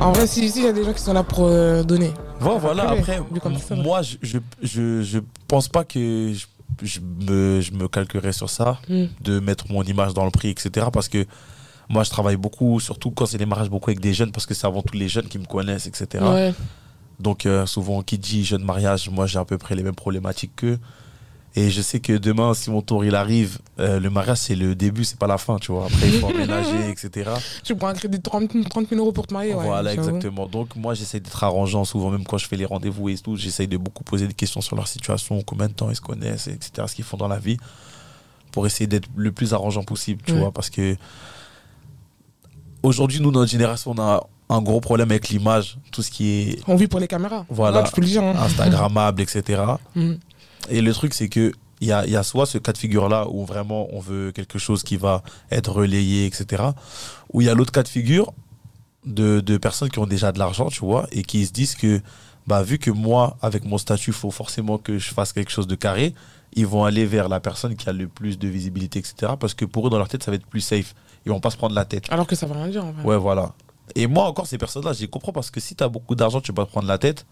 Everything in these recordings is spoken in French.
En vrai, si il y a des gens qui sont là pour euh, donner. Ouais, voilà, Après, ça, moi, je, je, je, pense pas que je, je me, je me calquerais sur ça, Hmm. de mettre mon image dans le prix, etc. Parce que moi, je travaille beaucoup, surtout quand c'est des mariages, beaucoup avec des jeunes, parce que c'est avant tout les jeunes qui me connaissent, etc. Ouais. Donc, euh, souvent, qui dit jeune mariage, moi, j'ai à peu près les mêmes problématiques qu'eux. Et je sais que demain, si mon tour il arrive, euh, le mariage, c'est le début, c'est pas la fin, tu vois. Après, il faut emménager, etc. Tu prends un crédit de 30, 30 000 euros pour te marier. ouais, voilà, exactement. Donc, moi, j'essaie d'être arrangeant, souvent, même quand je fais les rendez-vous et tout, j'essaie de beaucoup poser des questions sur leur situation, combien de temps ils se connaissent, etc., ce qu'ils font dans la vie, pour essayer d'être le plus arrangeant possible, tu vois. Parce que aujourd'hui, nous, notre génération, on a un gros problème avec l'image, tout ce qui est On vit pour les caméras. Voilà. Tu peux le dire. hein. Instagrammable, etc. Et le truc, c'est que il y a, il y a soit ce cas de figure-là où vraiment on veut quelque chose qui va être relayé, etc. Ou il y a l'autre cas de figure de, de personnes qui ont déjà de l'argent, tu vois, et qui se disent que, bah, vu que moi, avec mon statut, il faut forcément que je fasse quelque chose de carré, ils vont aller vers la personne qui a le plus de visibilité, etc. Parce que pour eux, dans leur tête, ça va être plus safe. Ils vont pas se prendre la tête. Alors que ça veut rien dire en vrai. Ouais, voilà. Et moi, encore, ces personnes-là, je les comprends parce que si tu as beaucoup d'argent, tu vas pas te prendre la tête.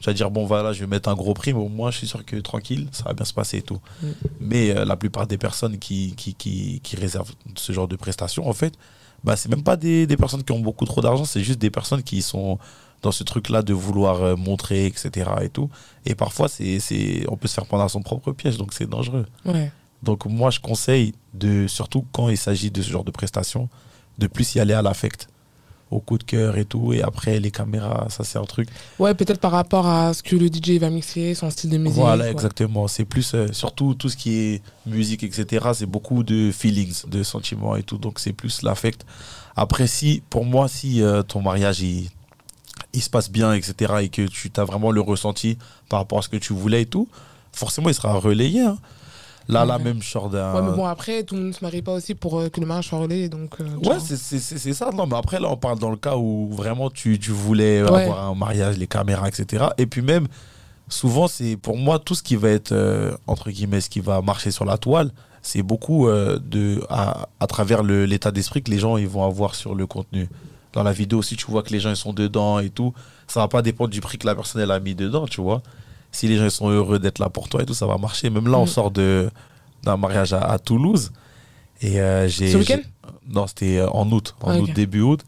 Tu vas dire, bon, voilà, je vais mettre un gros prix, mais au moins, je suis sûr que tranquille, ça va bien se passer et tout. Mm. Mais euh, la plupart des personnes qui, qui, qui, qui réservent ce genre de prestations, en fait, bah, c'est même pas des, des personnes qui ont beaucoup trop d'argent, c'est juste des personnes qui sont dans ce truc-là de vouloir euh, montrer, etc. Et, tout. et parfois, c'est, c'est, on peut se faire prendre à son propre piège, donc c'est dangereux. Ouais. Donc moi, je conseille, de, surtout quand il s'agit de ce genre de prestations, de plus y aller à l'affect, au coup de cœur et tout. Et après, les caméras, ça c'est un truc. Ouais, peut-être par rapport à ce que le DJ va mixer, son style de musique. voilà, ouais. exactement. C'est plus, euh, surtout tout ce qui est musique, etc. C'est beaucoup de feelings, de sentiments et tout. Donc c'est plus l'affect. Après, si, pour moi, si euh, ton mariage, il, il se passe bien, etc. Et que tu as vraiment le ressenti par rapport à ce que tu voulais et tout, forcément, il sera relayé. hein. Là, Ouais. même, genre d'un... Ouais, mais bon, après, tout le monde ne se marie pas aussi pour euh, que le mariage soit relayé. Donc, euh, Ouais, c'est- ça. Non, mais après, là, on parle dans le cas où vraiment tu, tu voulais Ouais. avoir un mariage, les caméras, etc. Et puis même, souvent, c'est pour moi, tout ce qui va être, euh, entre guillemets, ce qui va marcher sur la toile, c'est beaucoup euh, de, à, à travers l'état d'esprit que les gens ils vont avoir sur le contenu. Dans la vidéo, si tu vois que les gens ils sont dedans et tout, ça va pas dépendre du prix que la personne elle a mis dedans, tu vois. Si les gens sont heureux d'être là pour toi et tout, ça va marcher. Même là, on Mm. sort de d'un mariage à, à Toulouse. Et euh, j'ai. Ce week-end Non, c'était euh, en août, en Ah, août, début août.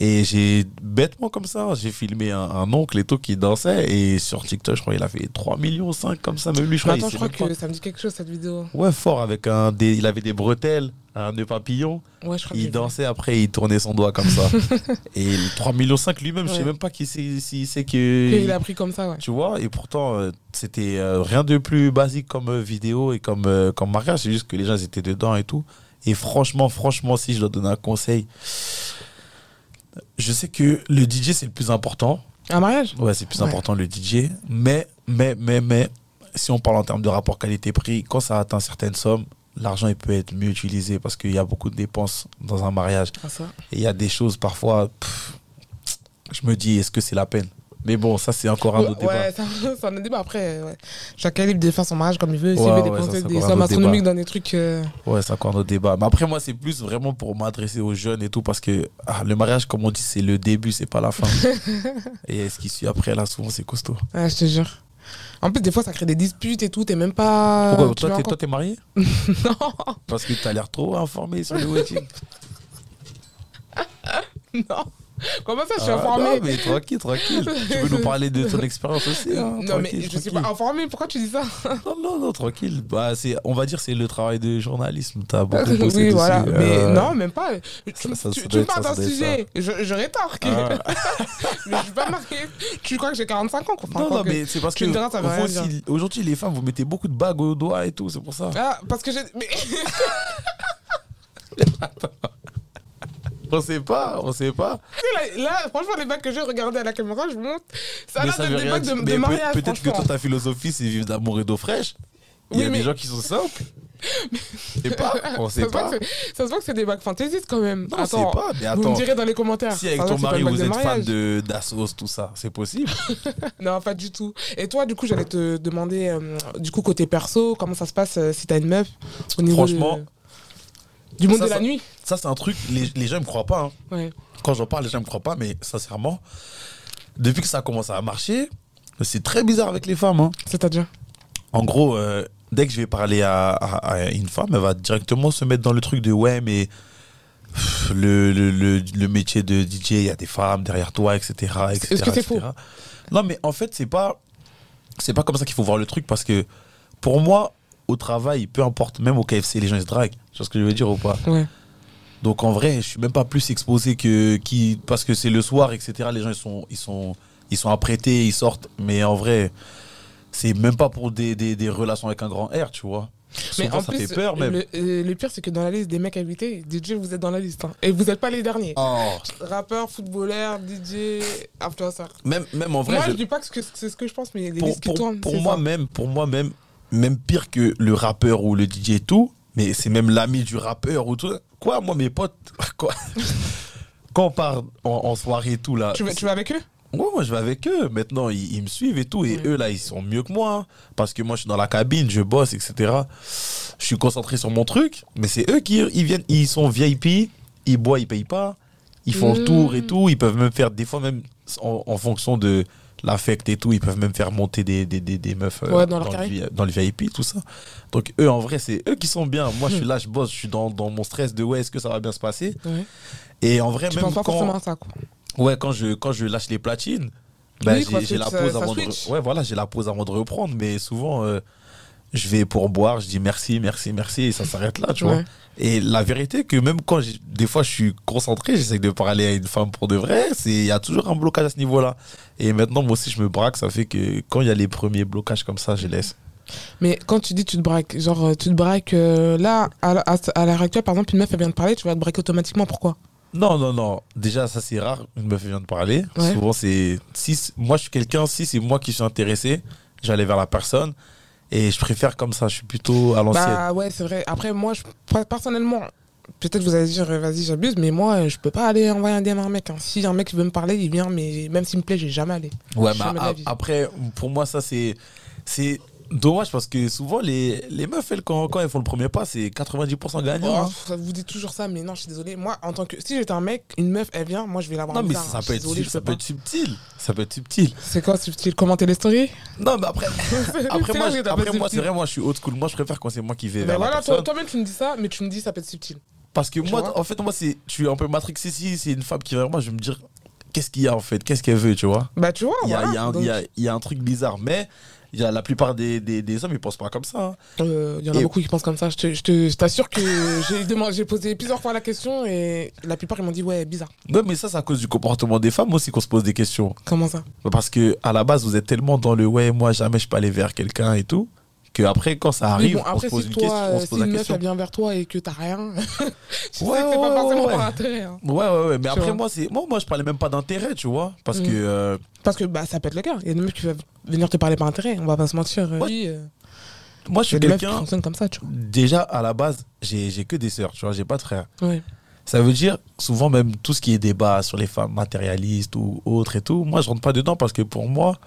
Et j'ai bêtement comme ça, j'ai filmé un, un oncle et tout qui dansait. Et sur TikTok, je crois qu'il a fait 3 millions 5 comme ça. Même lui, je crois. attends, il je crois que ça me dit quelque chose cette vidéo. Ouais, fort. Avec un, des, il avait des bretelles, un nœud papillon. Ouais, je crois Il dansait après, il tournait son doigt comme ça. et le 3 millions 5 lui-même, je sais même pas qui c'est, s'il sait que. Et il a pris comme ça, ouais. Tu vois, et pourtant, euh, c'était euh, rien de plus basique comme euh, vidéo et comme, comme mariage. C'est juste que les gens ils étaient dedans et tout. Et franchement, franchement, si je dois donner un conseil, je sais que le DJ, c'est le plus important. Un mariage? Ouais, c'est le plus Ouais. important le DJ. Mais, mais, mais, mais, si on parle en termes de rapport qualité-prix, quand ça atteint certaines sommes, l'argent, il peut être mieux utilisé parce qu'il y a beaucoup de dépenses dans un mariage. Ah, ça. Et il y a des choses, parfois, pff, je me dis, est-ce que c'est la peine? Mais bon, ça, c'est encore un autre débat. Ouais, c'est un autre débat. Après, ouais. chacun est libre de faire son mariage comme il veut. S'il Ouais, veut dépenser des un sommes autre astronomiques débat. dans des trucs. euh, Ouais, c'est encore notre débat. Mais après, moi, c'est plus vraiment pour m'adresser aux jeunes et tout, parce que ah, le mariage, comme on dit, c'est le début, c'est pas la fin. et ce qui suit après, là, souvent, c'est costaud. Ouais, je te jure. En plus, des fois, ça crée des disputes et tout. T'es même pas. Pourquoi tu Toi, mets t'es, encore- toi, t'es marié? Non, Parce que t'as l'air trop informé sur le wedding. non. Comment ça, je suis Ah, informée Non, mais tranquille, tranquille. tu peux nous parler de ton expérience aussi. hein, Non, mais tranquille, je suis tranquille. pas informée. Pourquoi tu dis ça? Non, non, non, tranquille. Bah, c'est, on va dire c'est le travail de journalisme. T'as beaucoup bossé Oui, dessus. voilà. Mais euh, non, même pas. Tu, ça- ça- tu- ça tu doit me être parles d'un sujet. Je, je rétorque. Ah. mais je suis pas mariée. Tu crois que j'ai 45 ans qu'on Non, non, mais c'est parce que diras, aussi, aujourd'hui, les femmes, vous mettez beaucoup de bagues au doigt et tout, c'est pour ça. Ah, parce que j'ai. Mais... On sait pas, on sait pas. là, là, franchement, les bacs que j'ai regardés à la caméra, je vous montre. Ça a Mais l'air d'être des bacs de, de Mais mariage. Peut-être que toi, ta philosophie, c'est vivre d'amour et d'eau fraîche. Il y a Oui, mais- des gens qui sont simples. On sait pas, on sait pas. Ça se voit que c'est des bacs fantaisistes quand même. Non, on sait Attends, pas, mais Vous me attends. direz dans les commentaires. Si avec ton mari vous êtes fan de d'Assos, tout ça, c'est possible. Non, pas du tout. Et toi, du coup, j'allais te demander, euh, du coup, côté perso, comment ça se passe euh, si t'as une meuf au niveau Franchement, de- Du monde Ça, de la ça- nuit Ça, c'est un truc, les, les gens me croient pas. hein. Ouais. Quand j'en parle, les gens me croient pas, mais sincèrement, depuis que ça a commencé à marcher, c'est très bizarre avec les femmes. hein. C'est-à-dire En gros, euh, dès que je vais parler à, à- à une femme, elle va directement se mettre dans le truc de ouais, mais pff, le, le, le, le métier de DJ, il y a des femmes derrière toi, etc. etc., Est-ce que c'est etc.. Non, mais en fait, c'est pas, c'est pas comme ça qu'il faut voir le truc parce que pour moi, au travail, peu importe, même au KFC, les gens ils se draguent. Tu vois ce que je veux dire ou pas Ouais. Donc en vrai, je suis même pas plus exposé que qui parce que c'est le soir, etc. Les gens ils sont ils sont ils sont apprêtés, ils sortent. Mais en vrai, c'est même pas pour des, des, des relations avec un grand R, tu vois. Mais Souvent, en ça plus, fait peur même. Le, euh, le pire, c'est que dans la liste des mecs invités, DJ, vous êtes dans la liste. hein. Et vous n'êtes pas les derniers. Oh. Rappeur, footballeur, DJ, influenceur. Même même en vrai, Moi, je- je dis pas que c'est ce que je pense, mais les pour, listes qui pour, tournent. pour c'est moi ça. même pour moi même pire que le rappeur ou le DJ et tout, mais c'est même l'ami du rappeur ou tout. Quoi, moi mes potes quoi? Quand on part en, en soirée et tout là, Tu vas, tu vas avec eux? Ouais, moi je vais avec eux. Maintenant, ils, ils me suivent et tout. Et eux, là, ils sont mieux que moi. hein. parce que moi, je suis dans la cabine, je bosse, etc. Je suis concentré sur mon truc. Mais c'est eux qui ils viennent, ils sont VIP, ils boivent, ils payent pas. Ils font le Mmh. tour et tout. Ils peuvent même faire, des fois, même en, en fonction de l'affect et tout, ils peuvent même faire monter des, des, des, des meufs euh, Ouais, dans le, dans le VIP, tout ça. Donc, eux, en vrai, c'est eux qui sont bien. Moi, je suis là, je bosse, je suis dans, dans mon stress de ouais, est-ce que ça va bien se passer? Ouais. Et en vrai, Tu même penses pas quand. forcément à ça, quoi. Ouais, quand je, quand je lâche les platines, ben, Oui, j'ai- la pause avant de switch. ouais, voilà, j'ai la pause avant de reprendre, mais souvent euh, je vais pour boire, je dis merci, merci, merci, et ça s'arrête là, tu vois. Et la vérité que même quand des fois je suis concentré, j'essaie de parler à une femme pour de vrai, il y a toujours un blocage à ce niveau-là. Et maintenant moi aussi je me braque, ça fait que quand il y a les premiers blocages comme ça, je laisse. Mais quand tu dis tu te braques, genre euh, tu te braques euh, là, à, à, à l'heure actuelle, par exemple, une meuf elle vient de parler, tu vas te braquer automatiquement. Pourquoi? Non, non, non. Déjà, ça c'est rare. Une meuf vient de parler. Ouais. Souvent, c'est. Si moi, je suis quelqu'un, si c'est moi qui suis intéressé, j'allais vers la personne. Et je préfère comme ça. Je suis plutôt à l'ancienne. Bah ouais, c'est vrai. Après, moi, je, personnellement, peut-être vous allez dire, vas-y, j'abuse, mais moi, je peux pas aller envoyer un DM à un mec. hein. Si un mec veut me parler, il vient, mais même s'il me plaît, j'ai jamais allé. ouais, vie. après, pour moi, ça c'est. C'est dommage parce que souvent, les, les meufs, elles, quand, quand elles font le premier pas, c'est 90% gagnant. hein. Oh, ça vous dites toujours ça, mais non, je suis désolé. Moi, en tant que. Si j'étais un mec, une meuf, elle vient, moi, je vais la voir. Non, mais bizarre, ça hein. peut, être, ça peut être subtil. Ça peut être subtil. C'est quoi, subtil? Commenter les stories? Non, mais après, après C'est moi, après moi c'est vrai, moi, je suis old school. Moi, je préfère quand c'est moi qui vais Mais vers voilà, toi- toi-même, tu me dis ça, mais tu me dis ça peut être subtil. Parce que Tu moi, en fait, moi, c'est, je suis un peu matrixé. Si c'est une femme qui vient vers moi, je vais me dire, qu'est-ce qu'il y a en fait? Qu'est-ce qu'elle veut, tu vois? Bah, tu vois, il y, a, voilà. il y a un- Donc, y a- il y a un truc bizarre. Mais y a la plupart des, des, des hommes, ils pensent pas comme ça. hein. euh, Il y en a Et- beaucoup qui pensent comme ça. Je t'assure que j'ai posé plusieurs fois la question et la plupart ils m'ont dit ouais bizarre. Ouais, mais ça, c'est à cause du comportement des femmes aussi qu'on se pose des questions. Comment ça? Parce que à la base, vous êtes tellement dans le ouais, moi, jamais je peux aller vers quelqu'un et tout. Que après, quand ça arrive, bon, on après se pose si une toi, question. On euh, se si pose une meuf elle vient vers toi et que t'as rien, tu sais Ouais, que c'est pas ouais, forcément ouais. intérêt. hein. Ouais, ouais, ouais. Mais Tu après, vois. moi, c'est moi, moi, je parlais même pas d'intérêt, tu vois. Parce Mm. que euh, Parce que bah ça peut être le cas. Il y a des meufs qui peuvent venir te parler par intérêt. On va pas se mentir. euh, Ouais. Oui, euh, moi, je suis quelqu'un. comme ça, tu Déjà, à la base, j'ai j'ai que des sœurs, tu vois. J'ai pas de frères. vois. Ouais. Ça veut dire, souvent même tout ce qui est débat sur les femmes matérialistes ou autres et tout, moi je rentre pas dedans parce que pour moi,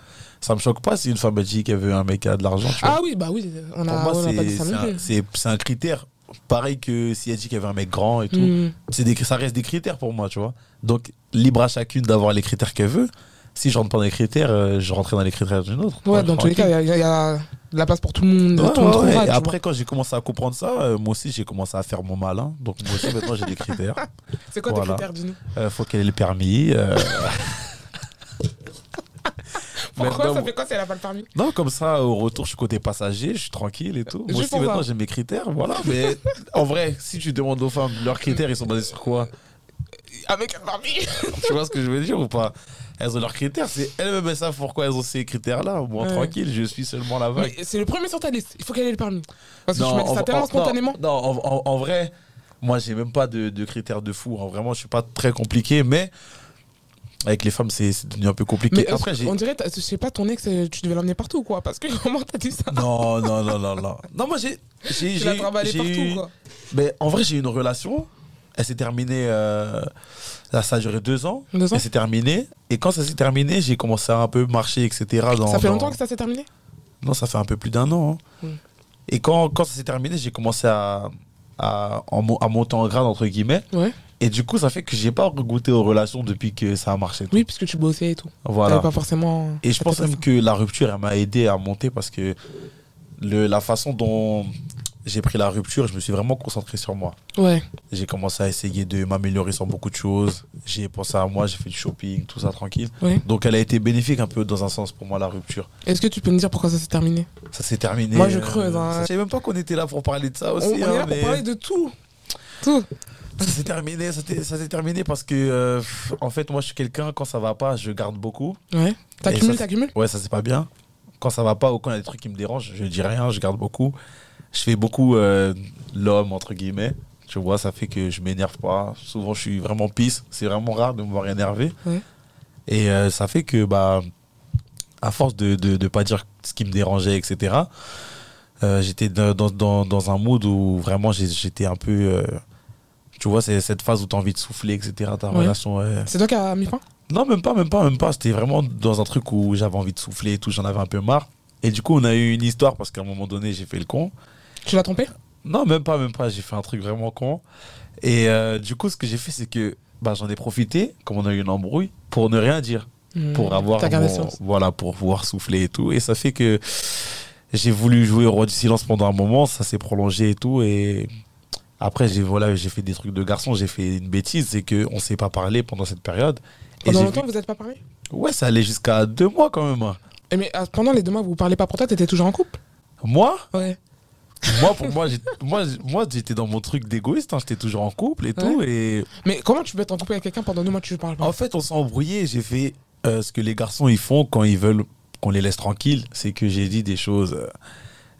ça me choque pas si une femme me dit qu'elle veut un mec qui a de l'argent. Ah oui, bah oui, on pour a, moi, on a pas dit c'est ça c'est non un, plus. c'est- c'est un critère. Pareil que si elle dit qu'elle veut un mec grand et tout. Mm. C'est des, ça reste des critères pour moi, tu vois. Donc, libre à chacune d'avoir les critères qu'elle veut. Si je rentre pas dans les critères, euh, je rentrerai dans les critères d'une autre. Ouais, dans tous les cas, il y, a- il y a de la place pour tout le monde. Ouais, tout le monde ouais, ouais. trouvera, Et après, quand j'ai commencé à comprendre ça, euh, moi aussi, j'ai commencé à faire mon malin. Donc, moi aussi, maintenant, j'ai des critères. C'est quoi Voilà. tes critères, dis-nous Euh, faut qu'elle ait le permis. euh, Pourquoi Maintenant, ça fait quoi si elle a pas le permis? Non, comme ça, au retour, je suis côté passager, je suis tranquille et tout. Moi Juste aussi, maintenant, j'ai mes critères, voilà. Mais en vrai, si tu demandes aux femmes, leurs critères, ils sont basés sur quoi? Avec un permis Tu vois ce que je veux dire ou pas? Elles ont leurs critères, c'est elles-mêmes, elles savent pourquoi elles ont ces critères-là? Ouais. tranquille, je suis seulement la vague. C'est le premier sur ta liste. Il faut qu'elle ait le permis. Parce que Non, dit en- ça tellement en- spontanément. Non, non, en, en- en vrai, moi, j'ai même pas de, de critères de fou. hein. Vraiment, je suis pas très compliqué, mais avec les femmes, c'est devenu un peu compliqué. Mais Après, euh, j'ai. on dirait, je sais pas, ton ex, euh, tu devais l'emmener partout, quoi. Parce que comment t'as dit ça? Non, non, non, non, non. Non, moi, j'ai. j'ai- partout, eu- quoi. Mais en vrai, j'ai eu une relation. Elle s'est terminée. euh, là, ça a duré deux ans. Deux ans Elle s'est terminée. Et quand ça s'est terminé, j'ai commencé à un peu marcher, etc. Dans, Ça fait dans- longtemps que ça s'est terminé? Non, ça fait un peu plus d'un an. hein. Hmm. Et quand, quand ça s'est terminé, j'ai commencé à, à, en à monter en grade, entre guillemets. Ouais. Et du coup, ça fait que j'ai pas goûté aux relations depuis que ça a marché. Oui, puisque tu bossais et tout. Voilà. Pas forcément. Et je ça pense même ça. que la rupture, elle m'a aidé à monter parce que le, la façon dont j'ai pris la rupture, je me suis vraiment concentré sur moi. Ouais. J'ai commencé à essayer de m'améliorer sur beaucoup de choses. J'ai pensé à moi, j'ai fait du shopping, tout ça tranquille. Ouais. Donc elle a été bénéfique un peu dans un sens pour moi, la rupture. Est-ce que tu peux me dire pourquoi ça s'est terminé? Ça s'est terminé. Moi, je euh, creuse, hein. Je savais même pas qu'on était là pour parler de ça On, aussi. on est hein, là pour parler de tout. Tout. Ça s'est terminé, ça s'est terminé parce que, euh, en fait, moi je suis quelqu'un, quand ça va pas, je garde beaucoup. Ouais. T'accumules, t'accumules? Ouais, ça c'est pas bien. Quand ça va pas ou quand il y a des trucs qui me dérangent, je dis rien, je garde beaucoup. Je fais beaucoup euh, l'homme, entre guillemets. Tu vois, ça fait que je m'énerve pas. Souvent, je suis vraiment pisse. C'est vraiment rare de me voir énervé. Ouais. Et euh, ça fait que, bah, à force de ne de, de pas dire ce qui me dérangeait, etc., euh, j'étais dans, dans, dans- un mood où vraiment j'étais un peu. tu vois, c'est cette phase où tu as envie de souffler, etc. Ta Ouais. relation. C'est toi qui as mis fin? Non, même pas, même pas, même pas. C'était vraiment dans un truc où j'avais envie de souffler et tout, j'en avais un peu marre. Et du coup, on a eu une histoire parce qu'à un moment donné, j'ai fait le con. Tu l'as trompé? Non, même pas, même pas. J'ai fait un truc vraiment con. Et euh, du coup, ce que j'ai fait, c'est que bah, j'en ai profité, comme on a eu une embrouille, pour ne rien dire. Pour Hmm. avoir. T'as gardé mon-. Voilà, pour pouvoir souffler et tout. Et ça fait que j'ai voulu jouer au roi du silence pendant un moment, ça s'est prolongé et tout. Et après, j'ai voilà, j'ai fait des trucs de garçon, j'ai fait une bêtise, c'est qu'on s'est pas parlé pendant cette période. Et Pendant longtemps, vu- vous n'êtes pas parlé? Ouais, ça allait jusqu'à deux mois quand même. Eh, Mais ah, pendant les deux mois, vous parlez pas pour toi, t'étais toujours en couple? Moi, Ouais. Moi pour moi, moi, moi j'étais dans mon truc d'égoïste. hein, J'étais toujours en couple et tout. Et Mais comment tu peux être en couple avec quelqu'un pendant deux mois, tu parles pas en fait, on s'est embrouillé. J'ai fait euh, ce que les garçons ils font quand ils veulent qu'on les laisse tranquilles. C'est que j'ai dit des choses. euh,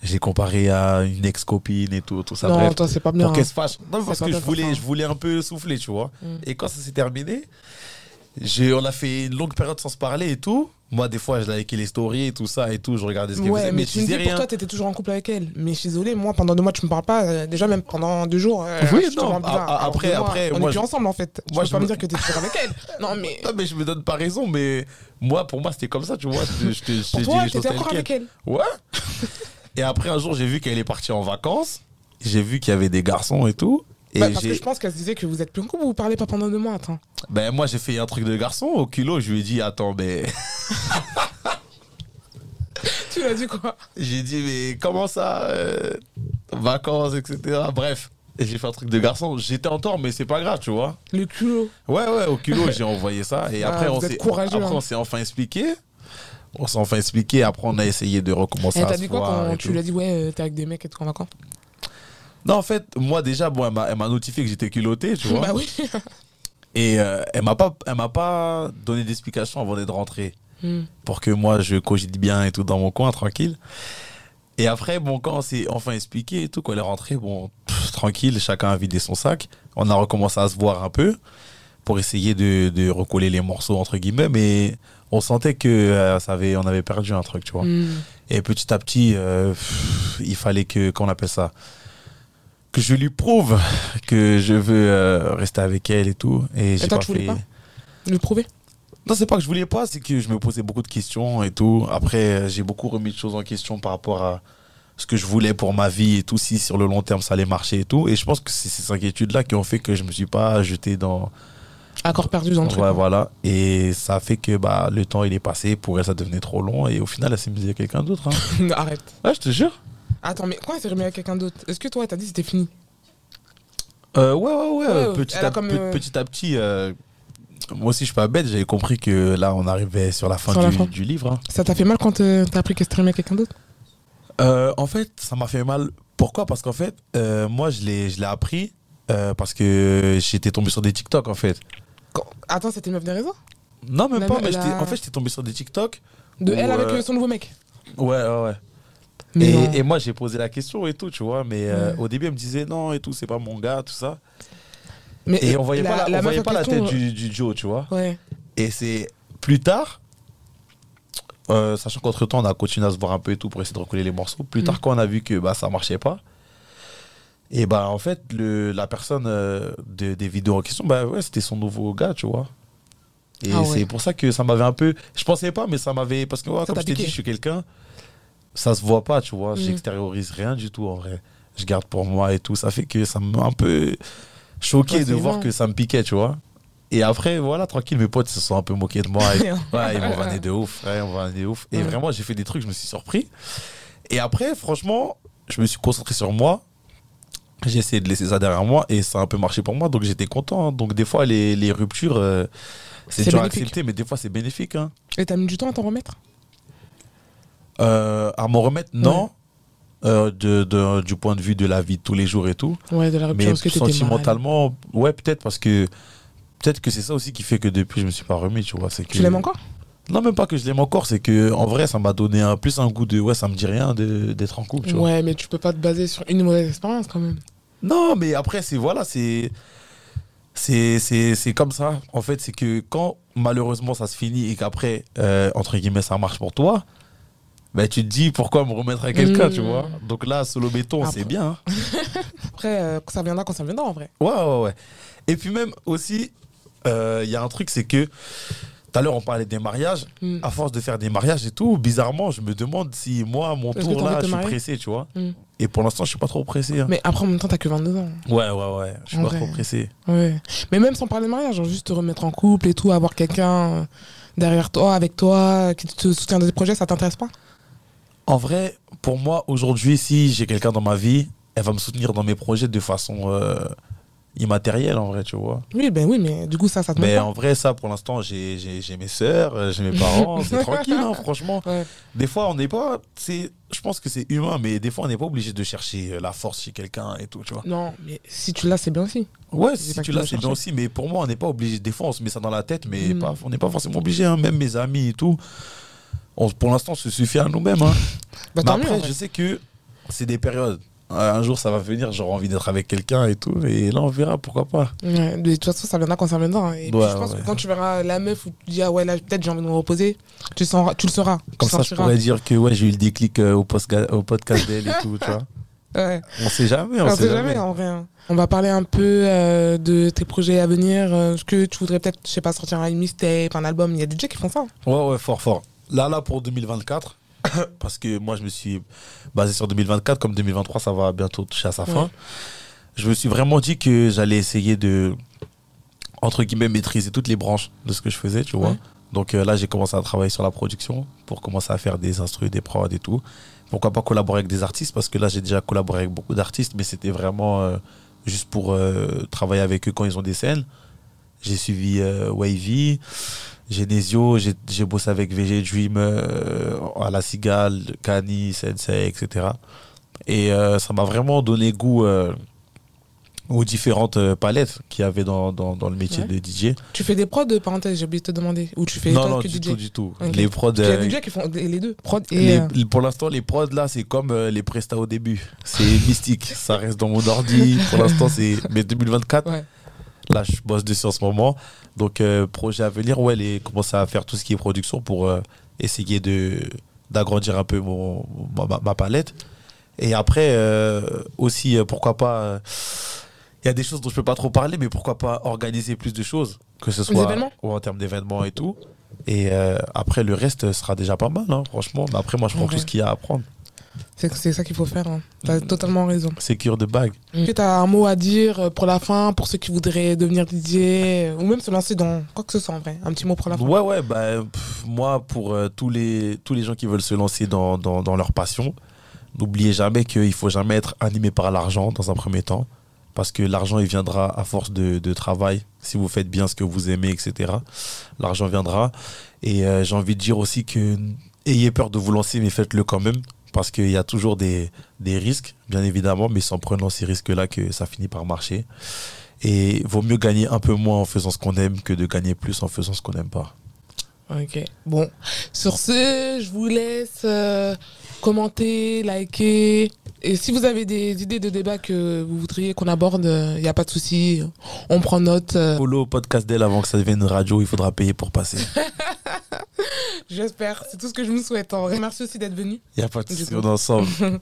j'ai comparé à une ex-copine et tout, tout ça. Non, toi, c'est pas bien. pour qu'elle se fâche. Non, parce que je voulais, ça. je voulais un peu souffler, tu vois. Mm. Et quand ça s'est terminé, on a fait une longue période sans se parler et tout. Moi, des fois, je likais les stories et tout ça et tout. Je regardais ce qu'elle Ouais, faisait, mais mais tu me dis disais pour rien. toi, t'étais toujours en couple avec elle. Mais je suis désolé, moi, pendant deux mois, tu me parles pas. euh, déjà, même pendant deux jours. euh, Oui, je te non, a- a- Alors, après- après, On moi, est plus je- ensemble, en fait. Tu moi, peux je pas me me- dire que t'es toujours avec elle. Non, mais. Non, mais je me donne pas raison, mais moi, pour moi, c'était comme ça, tu vois. Je te, te- te dis les choses t'étais telles encore quelles. avec elle. Ouais. Et après, un jour, j'ai vu qu'elle est partie en vacances. J'ai vu qu'il y avait des garçons et tout. Et Bah, parce que je pense qu'elle se disait que vous êtes plus en couple, vous parlez pas pendant deux mois. Attends. ben, moi, j'ai fait un truc de garçon au culot. Je lui ai dit, attends, mais. Tu l'as dit quoi? J'ai dit, mais comment ça euh, Vacances, etc. Bref. Et j'ai fait un truc de garçon. J'étais en tort, mais c'est pas grave, tu vois. Le culot. Ouais, ouais, au culot, j'ai envoyé ça. Et Ah, après, on s'est hein. on s'est enfin expliqué. On s'est enfin expliqué. Après, on a essayé de recommencer Elle à t'a se dit quoi quand et tu lui as dit, ouais, euh, t'es avec des mecs et tout en vacances? Non, en fait, moi déjà, bon, elle m'a- notifié que j'étais culotté, tu vois. Bah oui. Et euh, elle m'a pas, elle m'a pas donné d'explication avant d'être rentrée Hmm. pour que moi je cogite bien et tout dans mon coin tranquille. Et après, bon, quand on s'est enfin expliqué et tout, quand elle est rentrée, bon, pff, tranquille, chacun a vidé son sac. On a recommencé à se voir un peu pour essayer de, de recoller les morceaux entre guillemets, mais on sentait que euh, ça avait, on avait perdu un truc, tu vois. Hmm. Et petit à petit, euh, pff, il fallait que, qu'on appelle ça, que je lui prouve que je veux euh, rester avec elle et tout. Et j'ai toi, pas tu voulais fait. pas Le prouver? Non, c'est pas que je voulais pas, c'est que je me posais beaucoup de questions et tout. Après, euh, j'ai beaucoup remis de choses en question par rapport à ce que je voulais pour ma vie et tout, si sur le long terme ça allait marcher et tout. Et je pense que c'est ces inquiétudes-là qui ont fait que je me suis pas jeté dans. Accord perdu dans le truc. Ouais, voilà. Et ça fait que bah, le temps il est passé, pour elle ça devenait trop long. Et au final, elle s'est mise avec quelqu'un d'autre. hein. Arrête. Ouais, je te jure. Attends, mais quand elle s'est remise avec quelqu'un d'autre? Est-ce que toi, t'as dit que c'était fini? Euh, ouais, ouais, ouais. Ouais, petit, elle a à, comme, pe- euh, petit à petit, euh, moi aussi je suis pas bête, j'avais compris que là on arrivait sur la fin, Sur la du, fin. du livre. hein. Ça t'a fait mal quand euh, t'as appris qu'elle s'était remise avec quelqu'un d'autre? Euh, en fait, ça m'a fait mal. Pourquoi? Parce qu'en fait, euh, moi je l'ai appris euh, parce que j'étais tombé sur des TikTok en fait. Quand- Attends, c'était une meuf des réseaux? Non, même La- pas, mais la- en fait j'étais tombé sur des TikTok. De elle avec euh, euh, son nouveau mec? Ouais, ouais, ouais. Et, et moi j'ai posé la question et tout, tu vois, mais euh, au début elle me disait non et tout, c'est pas mon gars, tout ça. Mais Et on voyait la- pas la, on voyait pas la tête du, du Joe, tu vois. Ouais. Et c'est plus tard, euh, sachant qu'entre temps on a continué à se voir un peu et tout pour essayer de recoller les morceaux. Plus Mm. tard, quand on a vu que bah, ça marchait pas, et bah en fait, le, la personne euh, de- des vidéos en question, bah ouais, c'était son nouveau gars, tu vois. Et Ah ouais. c'est pour ça que ça m'avait un peu. Je pensais pas, mais ça m'avait. Parce que ouais, comme je t'ai dit, je suis quelqu'un, ça se voit pas, tu vois. Mm. J'extériorise rien du tout en vrai. je garde pour moi et tout. Ça fait que ça m'a un peu choqué Ouais, de voir que ça me piquait, tu vois. Et après, voilà, tranquille, mes potes se sont un peu moqués de moi. Et- ouais, ils m'ont vanné de ouf, ouais, ils m'ont vanné de ouf. Et Ouais. vraiment, j'ai fait des trucs, je me suis surpris. Et après, franchement, je me suis concentré sur moi. J'ai essayé de laisser ça derrière moi et ça a un peu marché pour moi, donc j'étais content. hein. Donc des fois, les, les ruptures, euh, c'est dur à accepter, mais des fois, c'est bénéfique. hein. Et t'as mis du temps à t'en remettre? Euh, à m'en remettre, non. Euh, de, de- du point de vue de la vie de tous les jours et tout. Ouais, de la rupture, Mais sentimentalement, ouais, peut-être parce que peut-être que c'est ça aussi qui fait que depuis je me suis pas remis, tu vois. C'est que Tu l'aimes encore? Non, même pas que je l'aime encore, c'est que en vrai, ça m'a donné un, plus un goût de ouais, ça me dit rien d'être en couple, tu vois. Ouais, mais tu peux pas te baser sur une mauvaise expérience quand même. Non, mais après, c'est voilà, c'est- c'est comme ça. En fait, c'est que quand malheureusement ça se finit et qu'après, euh, entre guillemets, ça marche pour toi, ben, tu te dis pourquoi me remettre à quelqu'un, tu vois? Donc là, solo béton, Après- c'est bien. hein. Après, euh, ça viendra quand ça viendra en vrai. Ouais, ouais, ouais. Et puis même aussi, euh, il y a un truc, c'est que tout à l'heure, on parlait des mariages. Mm. À force de faire des mariages et tout, bizarrement, je me demande si moi, à mon tour, là, je suis pressé, tu vois? Mm. Et pour l'instant, je suis pas trop pressé. hein. Mais après, en même temps, t'as que 22 ans. Ouais, ouais, ouais. Je suis En pas vrai. trop pressé. Ouais. Mais même sans parler de mariage, genre juste te remettre en couple et tout, avoir quelqu'un euh, derrière toi, avec toi, qui te soutient dans des projets, ça t'intéresse pas? En vrai, pour moi, aujourd'hui, si j'ai quelqu'un dans ma vie, elle va me soutenir dans mes projets de façon euh, immatérielle, en vrai, tu vois. Oui, ben oui, mais du coup, ça, ça te Mais manque en vrai, ça, pour l'instant, j'ai j'ai- j'ai mes sœurs, euh, j'ai mes parents, c'est tranquille, hein, franchement. Ouais. Des fois, on n'est pas. c'est- Je pense que c'est humain, mais des fois, on n'est pas obligé de chercher euh, la force chez quelqu'un et tout, tu vois. Non, mais si tu l'as, c'est bien aussi. Ouais, si tu l'as, c'est bien aussi, mais pour moi, on n'est pas obligé. Des fois, on se met ça dans la tête, mais Mm. pas, on n'est pas forcément obligé. hein. Même mes amis et tout, on, pour l'instant, on se suffit à nous-mêmes. hein. Bah, Mais mieux, après, je sais que c'est des périodes. Euh, Un jour, ça va venir, j'aurai envie d'être avec quelqu'un et tout, et là, on verra, pourquoi pas. Ouais, de toute façon, ça viendra quand ça viendra. Et puis, je pense ouais. que quand tu verras la meuf où tu dis, ah ouais, là, peut-être j'ai envie de me reposer, tu, sens, tu le sauras. Comme ça, je sentiras. pourrais dire que ouais, j'ai eu le déclic euh, au, au podcast d'elle et tout, tu vois. Ouais. On sait jamais, on, On sait sait jamais, en vrai. hein. On va parler un peu euh, de tes projets à venir. euh, Est-ce que tu voudrais peut-être, je sais pas, sortir un mixtape, un album Il y a des DJ qui font ça. Ouais, ouais, fort, fort. Là, là, pour 2024, parce que moi, je me suis basé sur 2024, comme 2023, ça va bientôt toucher à sa fin. Ouais. Je me suis vraiment dit que j'allais essayer de, entre guillemets, maîtriser toutes les branches de ce que je faisais, tu vois. Ouais. Donc euh, là, j'ai commencé à travailler sur la production pour commencer à faire des instrus, des prods et tout. Pourquoi pas collaborer avec des artistes Parce que là, j'ai déjà collaboré avec beaucoup d'artistes, mais c'était vraiment euh, juste pour euh, travailler avec eux quand ils ont des scènes. J'ai suivi Wavy, Genesio, j'ai bossé avec VG Dream, euh, à la Cigale, Kani, Sensei, etc. Et euh, ça m'a vraiment donné goût euh, aux différentes palettes qu'il y avait dans, dans, dans le métier Ouais. de DJ. Tu fais des prods, parenthèse, j'ai oublié de te demander. Ou tu fais non, non, que du DJ tout, du tout. Les prods. Il y a des DJ qui font les deux, prod et. les- pour l'instant, les prods là, c'est comme les prestats au début. C'est mystique. Ça reste dans mon ordi. Pour l'instant, c'est. Mais 2024, Ouais. Là, je bosse dessus en ce moment. Donc, euh, projet à venir, ouais, les, commencer à faire tout ce qui est production pour euh, essayer de d'agrandir un peu mon, ma, palette. Et après, euh, aussi, pourquoi pas. Il y a des choses dont je peux pas trop parler, mais pourquoi pas organiser plus de choses, que ce soit ou en termes d'événements et tout. Et après, le reste sera déjà pas mal, hein, franchement. Mais après, moi, je prends Ouais. tout ce qu'il y a à apprendre. C'est ça qu'il faut faire. Hein. T'as totalement raison. C'est cure de bague. Est-ce que t'as un mot à dire euh, pour la fin, pour ceux qui voudraient devenir DJ, ou même se lancer dans quoi que ce soit en vrai Un petit mot pour la fin. Ouais, ouais, bah, pff, moi, pour euh, tous, les, tous les gens qui veulent se lancer dans, dans, dans leur passion, n'oubliez jamais qu'il faut jamais être animé par l'argent dans un premier temps. Parce que l'argent, il viendra à force de, de travail. Si vous faites bien ce que vous aimez, etc., l'argent viendra. Et euh, j'ai envie de dire aussi que ayez peur de vous lancer, mais faites-le quand même. Parce qu'il y a toujours des, des risques, bien évidemment, mais c'est en prenant ces risques-là que ça finit par marcher. Et vaut mieux gagner un peu moins en faisant ce qu'on aime que de gagner plus en faisant ce qu'on n'aime pas. Ok. Bon. Sur ce, je vous laisse euh, commenter, liker. Et si vous avez des idées de débat que vous voudriez qu'on aborde, il n'y a pas de souci. On prend note. euh, Follow podcast d'elle avant que ça devienne une radio, il faudra payer pour passer. J'espère. C'est tout ce que je nous souhaite. En vrai. Merci aussi d'être venu. Il n'y a pas de souci, on est ensemble.